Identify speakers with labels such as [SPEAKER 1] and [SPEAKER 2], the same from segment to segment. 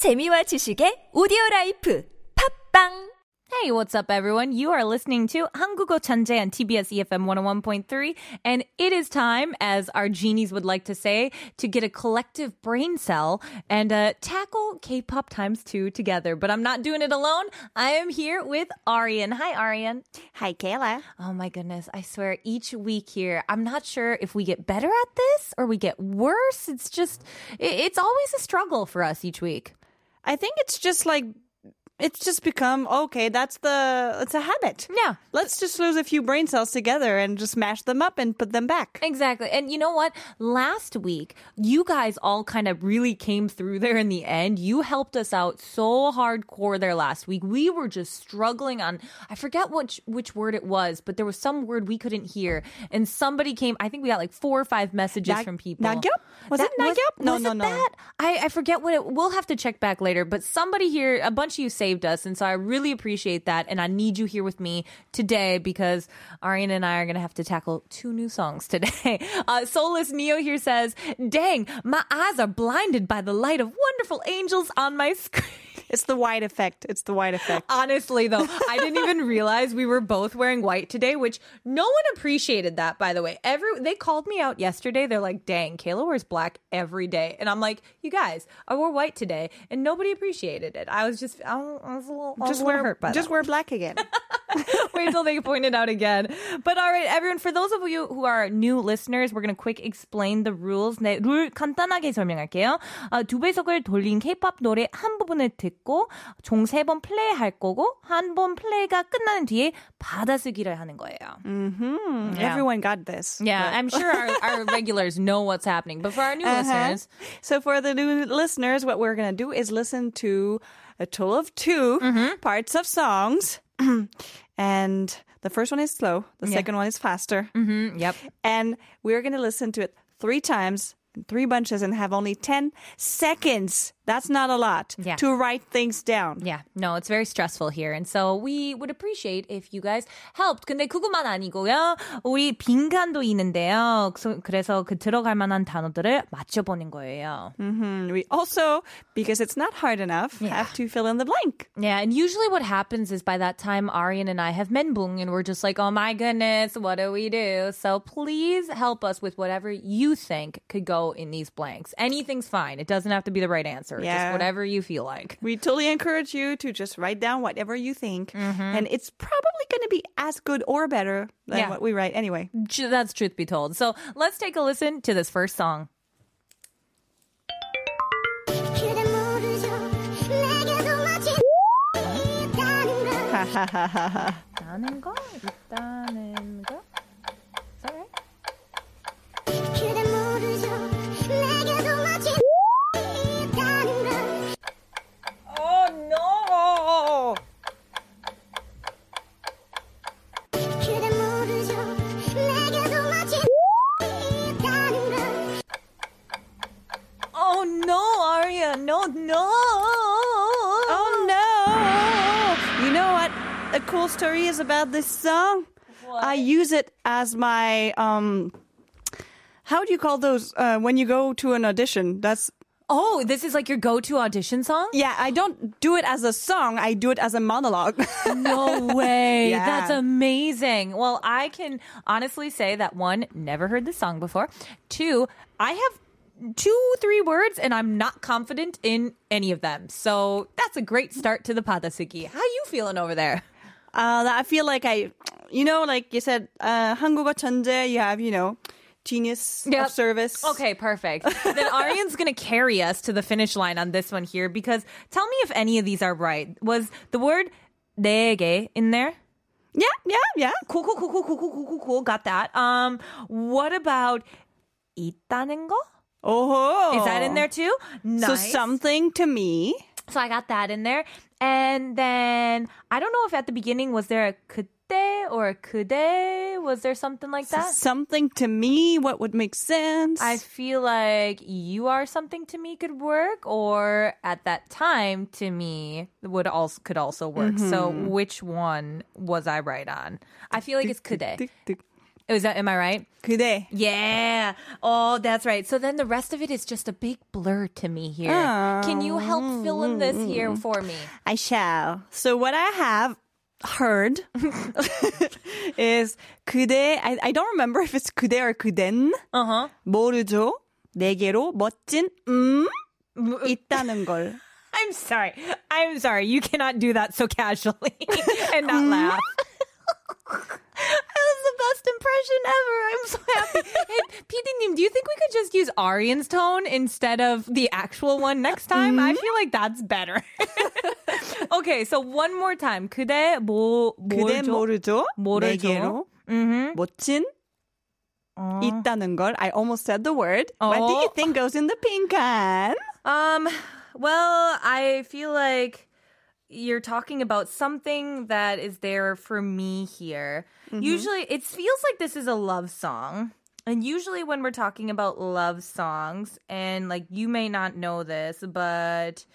[SPEAKER 1] 재미와 지식의 오디오 라이프 팝빵
[SPEAKER 2] Hey, what's up, everyone? You are listening to 한국어 천재 on TBS EFM 101.3, and it is time, as our genies would like to say, to get a collective brain cell and uh, tackle K-pop times two together. But I'm not doing it alone. I am here with Arian. Hi, Arian.
[SPEAKER 3] Hi, Kayla.
[SPEAKER 2] Oh my goodness! I swear, each week here, I'm not sure if we get better at this or we get worse. It's just, it- it's always a struggle for us each week.
[SPEAKER 3] I think it's just like it's just become okay. That's the it's a habit.
[SPEAKER 2] Yeah.
[SPEAKER 3] Let's just lose a few brain cells together and just mash them up and put them back.
[SPEAKER 2] Exactly. And you know what? Last week, you guys all kind of really came through there in the end. You helped us out so hardcore there last week. We were just struggling on, I forget which, which word it was, but there was some word we couldn't hear. And somebody came, I think we got like four or five messages from people.
[SPEAKER 3] Nagyop? Was it Nagyop? No,
[SPEAKER 2] was
[SPEAKER 3] no, no.
[SPEAKER 2] That? I, I forget what it, we'll have to check back later, but somebody here, a bunch of you saved us. And so I really appreciate that. And I need you here with me today because Ariana and I are going to have to tackle two new songs today. Uh, Soulless Neo here says, dang, my eyes are blinded by the light of wonderful angels on my screen.
[SPEAKER 3] It's the white effect. It's the white effect.
[SPEAKER 2] Honestly, though, I didn't even realize we were both wearing white today, which no one appreciated that, by the way. Every they called me out yesterday. They're like, dang, Kayla wears black every day. And I'm like, you guys, I wore white today and nobody appreciated it. I was just I was, I was a little, I was
[SPEAKER 3] just
[SPEAKER 2] a little
[SPEAKER 3] wear
[SPEAKER 2] hurt by
[SPEAKER 3] just
[SPEAKER 2] that.
[SPEAKER 3] wear black again.
[SPEAKER 2] Wait till they point it out again. But all right, everyone, for those of you who are new listeners, we're going to quick explain the rules. 네, 룰 간단하게 설명할게요. 어, 두 배속을 돌린 K-pop 노래 한 부분을 듣고 총 세 번 플레이할 거고 한 번 플레이가 끝나는 뒤에 받아쓰기를 하는 거예요.
[SPEAKER 3] Hmm,
[SPEAKER 2] Yeah.
[SPEAKER 3] Everyone got this.
[SPEAKER 2] Yeah, I'm sure our, our regulars know what's happening. But for our new
[SPEAKER 3] Uh-huh.
[SPEAKER 2] listeners,
[SPEAKER 3] So for the new listeners, what we're gonna do is listen to a total of 2
[SPEAKER 2] Mm-hmm.
[SPEAKER 3] parts of songs, and the first one is slow. The second one is faster.
[SPEAKER 2] mm, yep.
[SPEAKER 3] and we're going to listen to it three times in three bunches and have only 10 seconds. That's not a lot
[SPEAKER 2] Yeah.
[SPEAKER 3] to write things down.
[SPEAKER 2] Yeah, no, it's very stressful here. And so we would appreciate if you guys helped. 근데 그것만 아니고요. 우리 빈간도 있는데요. 그래서- 그래서 그 들어갈 만한 단어들을 맞춰보는 거예요.
[SPEAKER 3] Mhm. We also, because it's not hard enough, have to fill in the blank.
[SPEAKER 2] Yeah, and usually what happens is by that time, Arian and I have menbung and we're just like, oh my goodness, what do we do? So please help us with whatever you think could go in these blanks. Anything's fine. It doesn't have to be the right answer. Just
[SPEAKER 3] Yeah.
[SPEAKER 2] whatever you feel like.
[SPEAKER 3] We totally encourage you to just write down whatever you think. And it's probably going to be as good or better than
[SPEAKER 2] Yeah.
[SPEAKER 3] what we write anyway.
[SPEAKER 2] Tr- That's truth be told. So let's take a listen to this first song.
[SPEAKER 4] 그대 모르죠 내게도 마치 있다는 걸
[SPEAKER 2] 있다는 거? 있다는 is
[SPEAKER 3] about this song. I use it as my um. How do you call those uh, when you go to an audition? That's
[SPEAKER 2] Oh, this is like your go-to audition song?
[SPEAKER 3] yeah. I don't do it as a song. I do it as a monologue.
[SPEAKER 2] No way.
[SPEAKER 3] Yeah.
[SPEAKER 2] That's amazing. Well, I can honestly say that one, never heard the song before. Two, I have two, three words and I'm not confident in any of them. So that's a great start to the Padasuki. How you feeling over there?
[SPEAKER 3] uh, I feel like I, you know, like you said, uh, 한국어 천재. You have you know, genius
[SPEAKER 2] Yep.
[SPEAKER 3] of service.
[SPEAKER 2] Okay, perfect. then Aryan's going to carry us to the finish line on this one here because tell me if any of these are right. Was the word 내게 in there?
[SPEAKER 3] Yeah, yeah, yeah.
[SPEAKER 2] Cool, cool, cool, cool, cool, cool, cool, cool, cool. Got that. Um, what about 있다는 거?
[SPEAKER 3] Oh,
[SPEAKER 2] Is that in there too? Nice.
[SPEAKER 3] So something to me.
[SPEAKER 2] So I got that in there. And then I don't know if at the beginning was there a 그때 or a 그대? Was there something like that?
[SPEAKER 3] Something to me. What would make sense?
[SPEAKER 2] I feel like you are something to me could work, or at that time to me would also could also work. So which one was I right on? I feel like it's 그대.
[SPEAKER 3] Tick, tick.
[SPEAKER 2] Is that am I right?
[SPEAKER 3] 그대.
[SPEAKER 2] Yeah. Oh, that's right. So then the rest of it is just a big blur to me here. Can you help fill in this here for me?
[SPEAKER 3] I shall. So what I have heard is 그대. I, I don't remember if it's 그대 or 그댄.
[SPEAKER 2] Uh-huh.
[SPEAKER 3] 모르죠. 내게로 멋진 음 있다는 걸.
[SPEAKER 2] I'm sorry. I'm sorry. You cannot do that so casually and not laugh. That was the best impression ever. I'm so happy. Hey, PD님, do you think we could just use Arian's tone instead of the actual one next time? I feel like that's better. okay, so one more time. 그대 뭐
[SPEAKER 3] 그대 모르죠.
[SPEAKER 2] 모르죠.
[SPEAKER 3] 내게로 멋진 있다는 걸. I almost said the word. What do you
[SPEAKER 2] Oh.
[SPEAKER 3] think goes in the pink can?
[SPEAKER 2] Um, well, I feel like you're talking about something that is there for me here. Mm-hmm. Usually, it feels like this is a love song. And usually, when we're talking about love songs, and like you may not know this, but.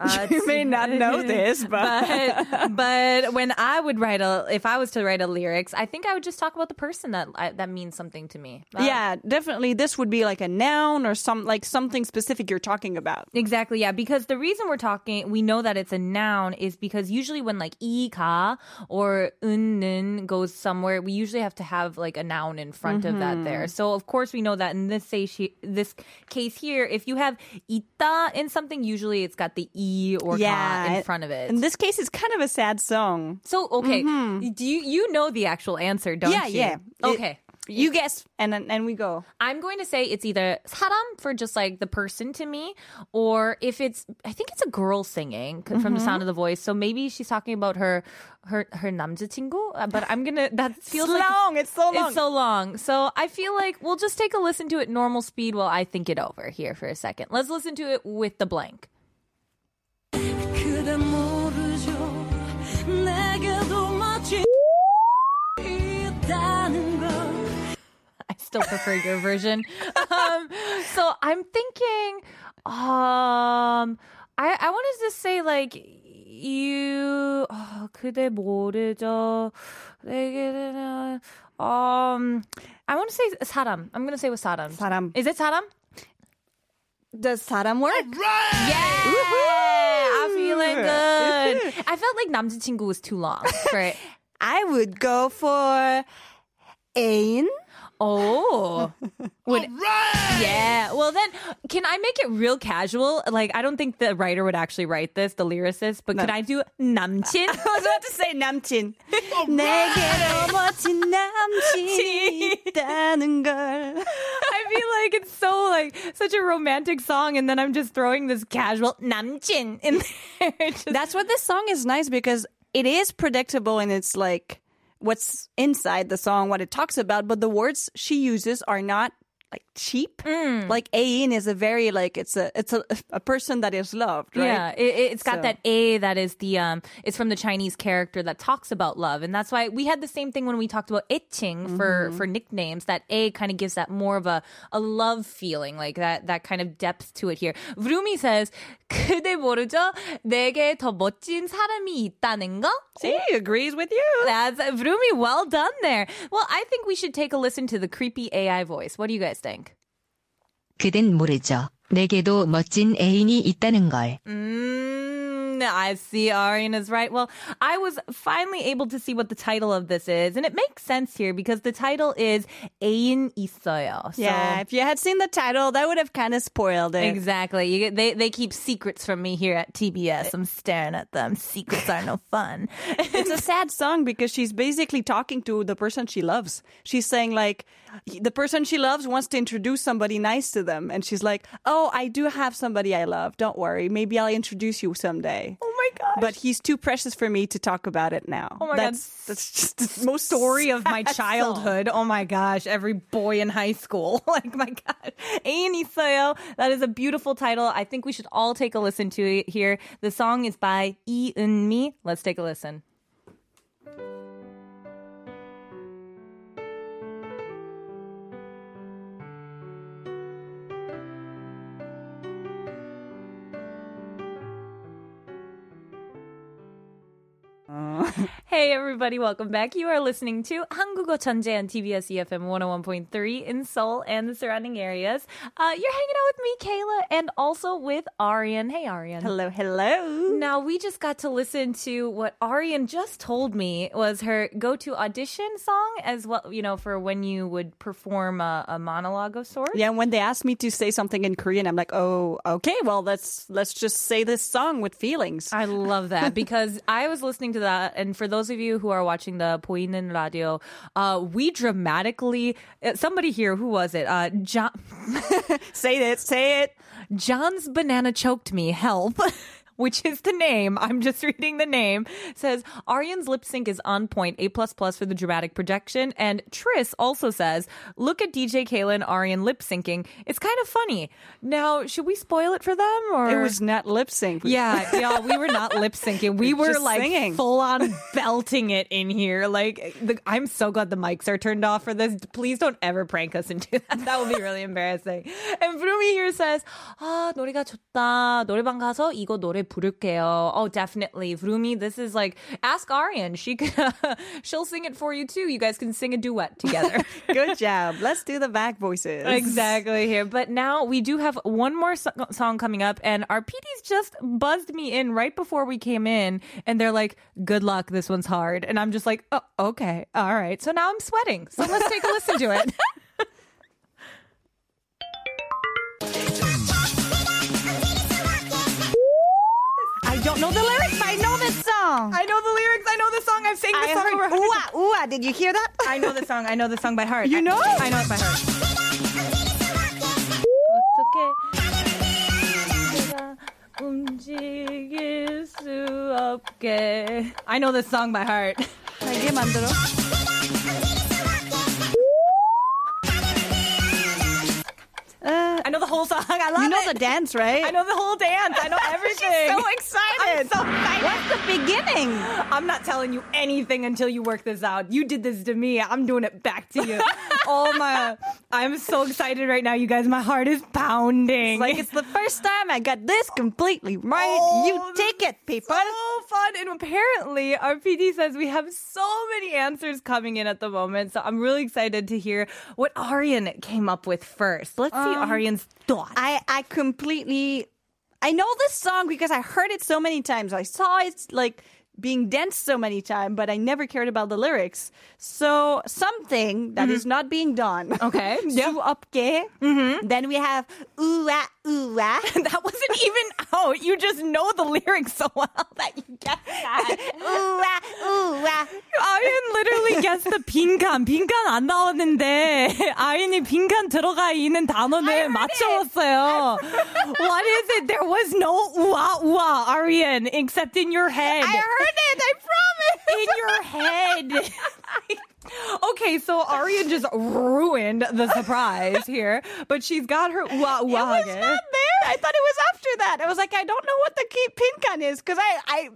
[SPEAKER 2] Uh,
[SPEAKER 3] You may not know this, but-
[SPEAKER 2] but but when I would write a if I was to write a lyrics, I think I would just talk about the person that I, that means something to me. Uh,
[SPEAKER 3] yeah, definitely. This would be like a noun or some like something specific you're talking about.
[SPEAKER 2] Exactly, yeah. Because the reason we're talking, we know that it's a noun is because usually when like 이가 or 은는 goes somewhere, we usually have to have like a noun in front of that there. So of course we know that in this say this case here, if you have 있다 in something, usually it's got the e or ka in front of it.
[SPEAKER 3] In this case, it's kind of a sad song.
[SPEAKER 2] so okay, do you you know the actual answer? Don't
[SPEAKER 3] yeah,
[SPEAKER 2] you?
[SPEAKER 3] yeah. It-
[SPEAKER 2] Okay.
[SPEAKER 3] you guess, and then and we go.
[SPEAKER 2] I'm going to say it's either 사람 for just like the person to me, or if it's, I think it's a girl singing c- from the sound of the voice. So maybe she's talking about her, her, her 남자친구. Uh, But I'm gonna. That feels
[SPEAKER 3] it's
[SPEAKER 2] like
[SPEAKER 3] long. It's so long.
[SPEAKER 2] it's so long. So I feel like we'll just take a listen to it normal speed while I think it over here for a second. Let's listen to it with the blank.
[SPEAKER 5] 그대 모르죠 내게도 멋진 있다는 걸
[SPEAKER 2] I still prefer your version. Um, so I'm thinking, um, I I want to just say like you, oh, 그대 모르죠. 내게는 um, I want to say 사람. I'm gonna say with 사람.
[SPEAKER 3] 사람.
[SPEAKER 2] Is it 사람?
[SPEAKER 3] Does 사람 work?
[SPEAKER 2] Yeah, I'm feeling good. I felt like 남자친구 was too long for it.
[SPEAKER 3] I would go for 애인.
[SPEAKER 2] Oh. Would, Yeah. Well, then, can I make it real casual? Like, I don't think the writer would actually write this, the lyricist, but could I do 남친?
[SPEAKER 3] I was about to say 남친. 내게로 멋진 남친이 있다는 걸.
[SPEAKER 2] I feel like it's so like such a romantic song, and then I'm just throwing this casual 남친 in there. Just-
[SPEAKER 3] That's what this song is nice because it is predictable and it's like what's inside the song, what it talks about, but the words she uses are not like cheap. Like Ain is a very like it's a it's a a person that is loved, right?
[SPEAKER 2] Yeah, it, it's got
[SPEAKER 3] So-
[SPEAKER 2] that A that is the um, it's from the Chinese character that talks about love, and that's why we had the same thing when we talked about itching for
[SPEAKER 3] Mm-hmm.
[SPEAKER 2] for nicknames. That A kind of gives that more of a a love feeling, like that that kind of depth to it here. Vrumi says, "그대 모르죠? 내게 더 멋진 사람이 있다는 거."
[SPEAKER 3] See, he agrees with you.
[SPEAKER 2] That's Vrumi. Well done there. Well, I think we should take a listen to the creepy AI voice. What do you guys Think?
[SPEAKER 6] 그댄 모르죠. 내게도 멋진 애인이 있다는 걸.
[SPEAKER 2] Mm, I see Arian is right. Well, I was finally able to see what the title of this is, and it makes sense here because the title is Ain Isoyo. So
[SPEAKER 3] yeah, if you had seen the title, that would have kind of spoiled it.
[SPEAKER 2] Exactly. You, they they keep secrets from me here at TBS. I'm staring at them. Secrets are no fun.
[SPEAKER 3] it's a sad song because she's basically talking to the person she loves. She's saying like the person she loves wants to introduce somebody nice to them, and she's like, "Oh, I do have somebody I love. Don't worry. Maybe I'll introduce you someday."
[SPEAKER 2] gosh.
[SPEAKER 3] But he's too precious for me to talk about it now.
[SPEAKER 2] Oh my that's, god.
[SPEAKER 3] That's just the most
[SPEAKER 2] story of my childhood. Song. Oh my gosh. Every boy in high school. like my god. Ain soyo. That is a beautiful title. I think we should all take a listen to it here. The song is by E Eun Me. Let's take a listen. Hey everybody, welcome back. You are listening to 한국어 천재 on TBS EFM 101.3 in Seoul and the surrounding areas. Uh, you're hanging out with me, Kayla, and also with Arian. Hey Arian.
[SPEAKER 3] Hello, hello.
[SPEAKER 2] Now we just got to listen to what Arian just told me was her go-to audition song as well, you know, for when you would perform a, a monologue of sorts.
[SPEAKER 3] Yeah, when they asked me to say something in Korean, I'm like, oh, okay, well, let's let's just say this song with feelings.
[SPEAKER 2] I love that because I was listening to that, and for those of you who are watching the Poinen Radio, uh, we dramatically, uh, somebody here, who was it? Uh, John,
[SPEAKER 3] say it, say it.
[SPEAKER 2] John's banana choked me. Help. Which is the name. I'm just reading the name. Says Aryan's lip sync is on point. A plus plus for the dramatic projection. And Tris also says, look at DJ Kayla and Aryan lip syncing. It's kind of funny. Now, should we spoil it for them or?
[SPEAKER 3] It was not lip sync.
[SPEAKER 2] Yeah, yeah, we were not lip syncing. We were
[SPEAKER 3] Just
[SPEAKER 2] like
[SPEAKER 3] singing.
[SPEAKER 2] full on belting it in here. Like, the, I'm so glad the mics are turned off for this. Please don't ever prank us into that. That would be really embarrassing. And Brumi here says, "아 노래가 좋다. 노래방 가서 이거 노래 부를게요." Oh, definitely, Brumi. This is like ask Aryan. She could, she'll sing it for you too. You guys can sing a duet together.
[SPEAKER 3] Good job. Let's do the back voices.
[SPEAKER 2] Exactly here. But now we do have one more so- song coming up, and our PDs just buzzed me in right before we came in, and they're like, "Good luck, this one's hard," and I'm just like, "Oh, okay, all right." So now I'm sweating. So let's take a listen to it.
[SPEAKER 3] the song.
[SPEAKER 2] I've sang the
[SPEAKER 3] I
[SPEAKER 2] song
[SPEAKER 3] heard
[SPEAKER 2] over.
[SPEAKER 3] ooh ah, ooh ah. Did you hear that?
[SPEAKER 2] I know the song. I know the song by heart.
[SPEAKER 3] You
[SPEAKER 2] I-
[SPEAKER 3] know?
[SPEAKER 2] I know it by heart. 어떻게 내가 움직일 수 없게. I know this song by heart.
[SPEAKER 3] 알게 만들어.
[SPEAKER 2] Whole song. I love
[SPEAKER 3] you know
[SPEAKER 2] it.
[SPEAKER 3] the dance, right?
[SPEAKER 2] I know the whole dance. I know everything.
[SPEAKER 3] She's so excited.
[SPEAKER 2] I'm so excited.
[SPEAKER 3] What's the beginning?
[SPEAKER 2] I'm not telling you anything until you work this out. You did this to me. I'm doing it back to you. oh my! I'm so excited right now, you guys. My heart is pounding.
[SPEAKER 3] Like it's the first time I got this completely right.
[SPEAKER 2] Oh,
[SPEAKER 3] you take it, people.
[SPEAKER 2] so fun. And apparently, our PD says we have so many answers coming in at the moment. So I'm really excited to hear what Aryan came up with first. Let's see um, Aryan's thoughts.
[SPEAKER 3] I I completely I know this song because I heard it so many times. I saw it like being danced so many times, but I never cared about the lyrics. So something that mm-hmm. is not being done.
[SPEAKER 2] Okay. yeah.
[SPEAKER 3] Mm-hmm. Then we have ooh ah ooh ah.
[SPEAKER 2] that wasn't even out. You just know the lyrics so well that you get that.
[SPEAKER 3] ooh ah ooh ah.
[SPEAKER 2] 아윤 literally guessed the 빈칸. 빈칸 안 나왔는데 아윤이 빈칸 들어가 있는 단어를 맞춰왔어요. What is it? There was no 우아 우아 Arian except in your head.
[SPEAKER 3] I heard it. I promise.
[SPEAKER 2] in your head. Okay, so Arya just ruined the surprise here, but she's got her wa-
[SPEAKER 3] It was not there. I thought it was after that. I was like, I don't know what the key pinkan is because I, I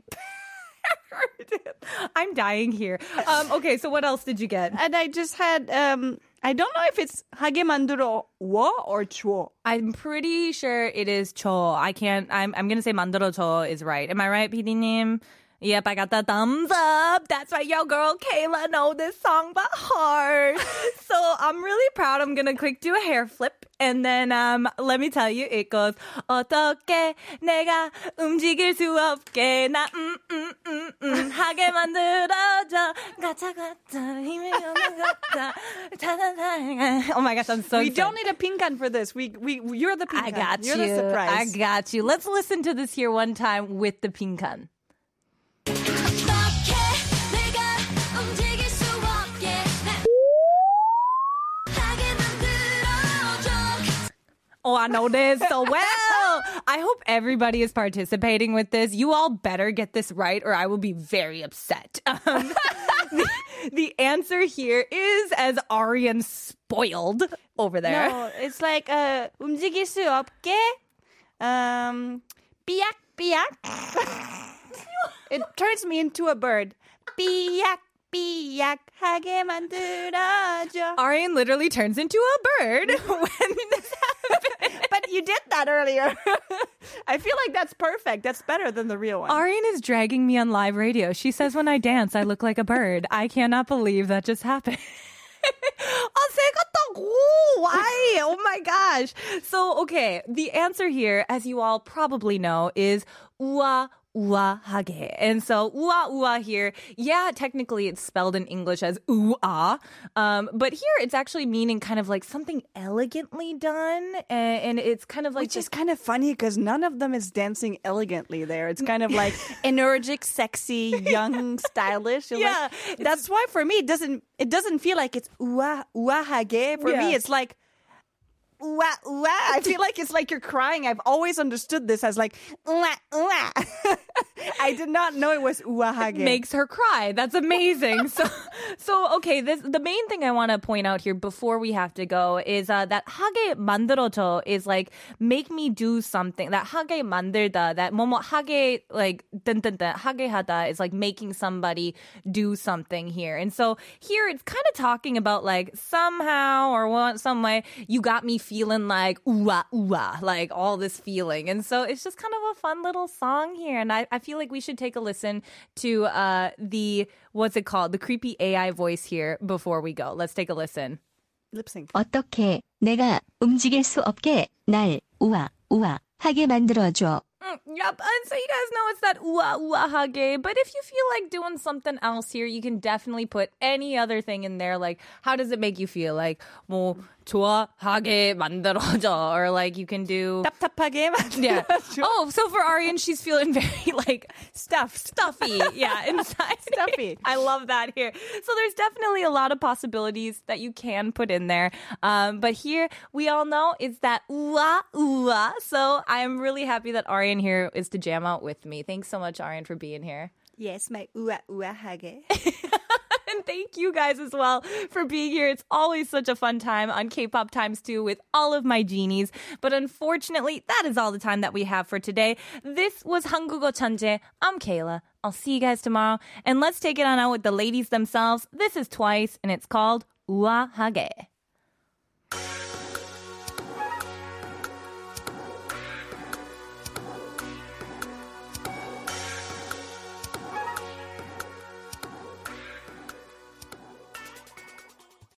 [SPEAKER 2] I'm dying here. Um, okay, so what else did you get?
[SPEAKER 3] and I just had um I don't know if it's hage manduro wo or chuo.
[SPEAKER 2] I'm pretty sure it is cho. I can't. I'm. I'm gonna say manduro cho is right. Am I right, PD name? Yep, I got the thumbs up. That's right, yo girl Kayla know this song by heart. so I'm really proud. I'm gonna quick do a hair flip. And then um, let me tell you, it goes 어떻게 내가 움직일 수 없게 나 음 음 음 음 하게 만들어줘 가자 가자 힘이 오는 가자 타다다. Oh my gosh, I'm so
[SPEAKER 3] We
[SPEAKER 2] excited.
[SPEAKER 3] don't need a pinkan for this. We we you're the pinkan.
[SPEAKER 2] I got
[SPEAKER 3] you're
[SPEAKER 2] you.
[SPEAKER 3] the surprise.
[SPEAKER 2] I got you. Let's listen to this here one time with the pinkan.
[SPEAKER 4] 어
[SPEAKER 2] Oh, I know this so well. I hope everybody is participating with this. You all better get this right, or I will be very upset. Um, the, the answer here is as Aryan spoiled over there.
[SPEAKER 3] No, it's like uh 움직일 수 없게 um 삐약 삐약. it turns me into a bird. 삐약 삐약 하게 만들어줘.
[SPEAKER 2] Aryan literally turns into a bird when
[SPEAKER 3] that earlier. I feel like that's perfect. That's better than the real one.
[SPEAKER 2] Arian is dragging me on live radio. She says when I dance, I look like a bird. I cannot believe that just happened. 아, 새같다고. Why? Oh my gosh. So, okay, the answer here, as you all probably know, is 우아 우아하게. And so 우아 우아 here, yeah, technically it's spelled in English as ooh-ah, um, but here it's actually meaning kind of like something elegantly done, and, and it's kind of like
[SPEAKER 3] Which is kind of funny because none of them is dancing elegantly there. It's kind of like energetic, sexy, young, stylish. You're
[SPEAKER 2] Yeah,
[SPEAKER 3] like- that's why for me it doesn't it doesn't feel like it's ua uahage. For me,
[SPEAKER 2] Yeah.
[SPEAKER 3] it's like ua ua. I feel like it's like you're crying. I've always understood this as like ua ua. I did not know it was uahage.
[SPEAKER 2] makes her cry. That's amazing. so, so okay. This the main thing I want to point out here before we have to go is uh, that 하게 만들어줘 is like make me do something. That 하게 만들다, that 뭐뭐 하게 like 뜬뜬뜬 하게 하다 is like making somebody do something here. And so here it's kind of talking about like somehow or one some way you got me feeling like ooh ah ooh ah, like all this feeling. And so it's just kind of a fun little song here. And I, I feel like we should take a listen to uh the what's it called? The creepy AI voice here before we go. Let's take a listen.
[SPEAKER 3] lip sync.
[SPEAKER 6] 어떻게 내가 움직일 수 없게 날 우아 우아 하게 만들어줘.
[SPEAKER 2] Mm, yep. And so you guys know it's that ooh ah ooh ah hage. But if you feel like doing something else here, you can definitely put any other thing in there. Like, how does it make you feel? Like, 뭐 좋아하게 만들어줘, or like you can do.
[SPEAKER 3] 답답하게
[SPEAKER 2] Yeah.
[SPEAKER 3] 만들어줘.
[SPEAKER 2] Oh, so for Arian, she's feeling very like stuffed, stuffy. Yeah, inside.
[SPEAKER 3] Stuffy.
[SPEAKER 2] I love that here. So there's definitely a lot of possibilities that you can put in there. Um, but here we all know it's that ooh ooh. So I am really happy that Arian here is to jam out with me. Thanks so much, Arian, for being here.
[SPEAKER 3] Yes, my ua uahage.
[SPEAKER 2] And thank you guys as well for being here. It's always such a fun time on K-pop Times 2 with all of my genies. But unfortunately, that is all the time that we have for today. This was 한국어 천재. I'm Kayla. I'll see you guys tomorrow. And let's take it on out with the ladies themselves. This is Twice, and it's called 우아하게.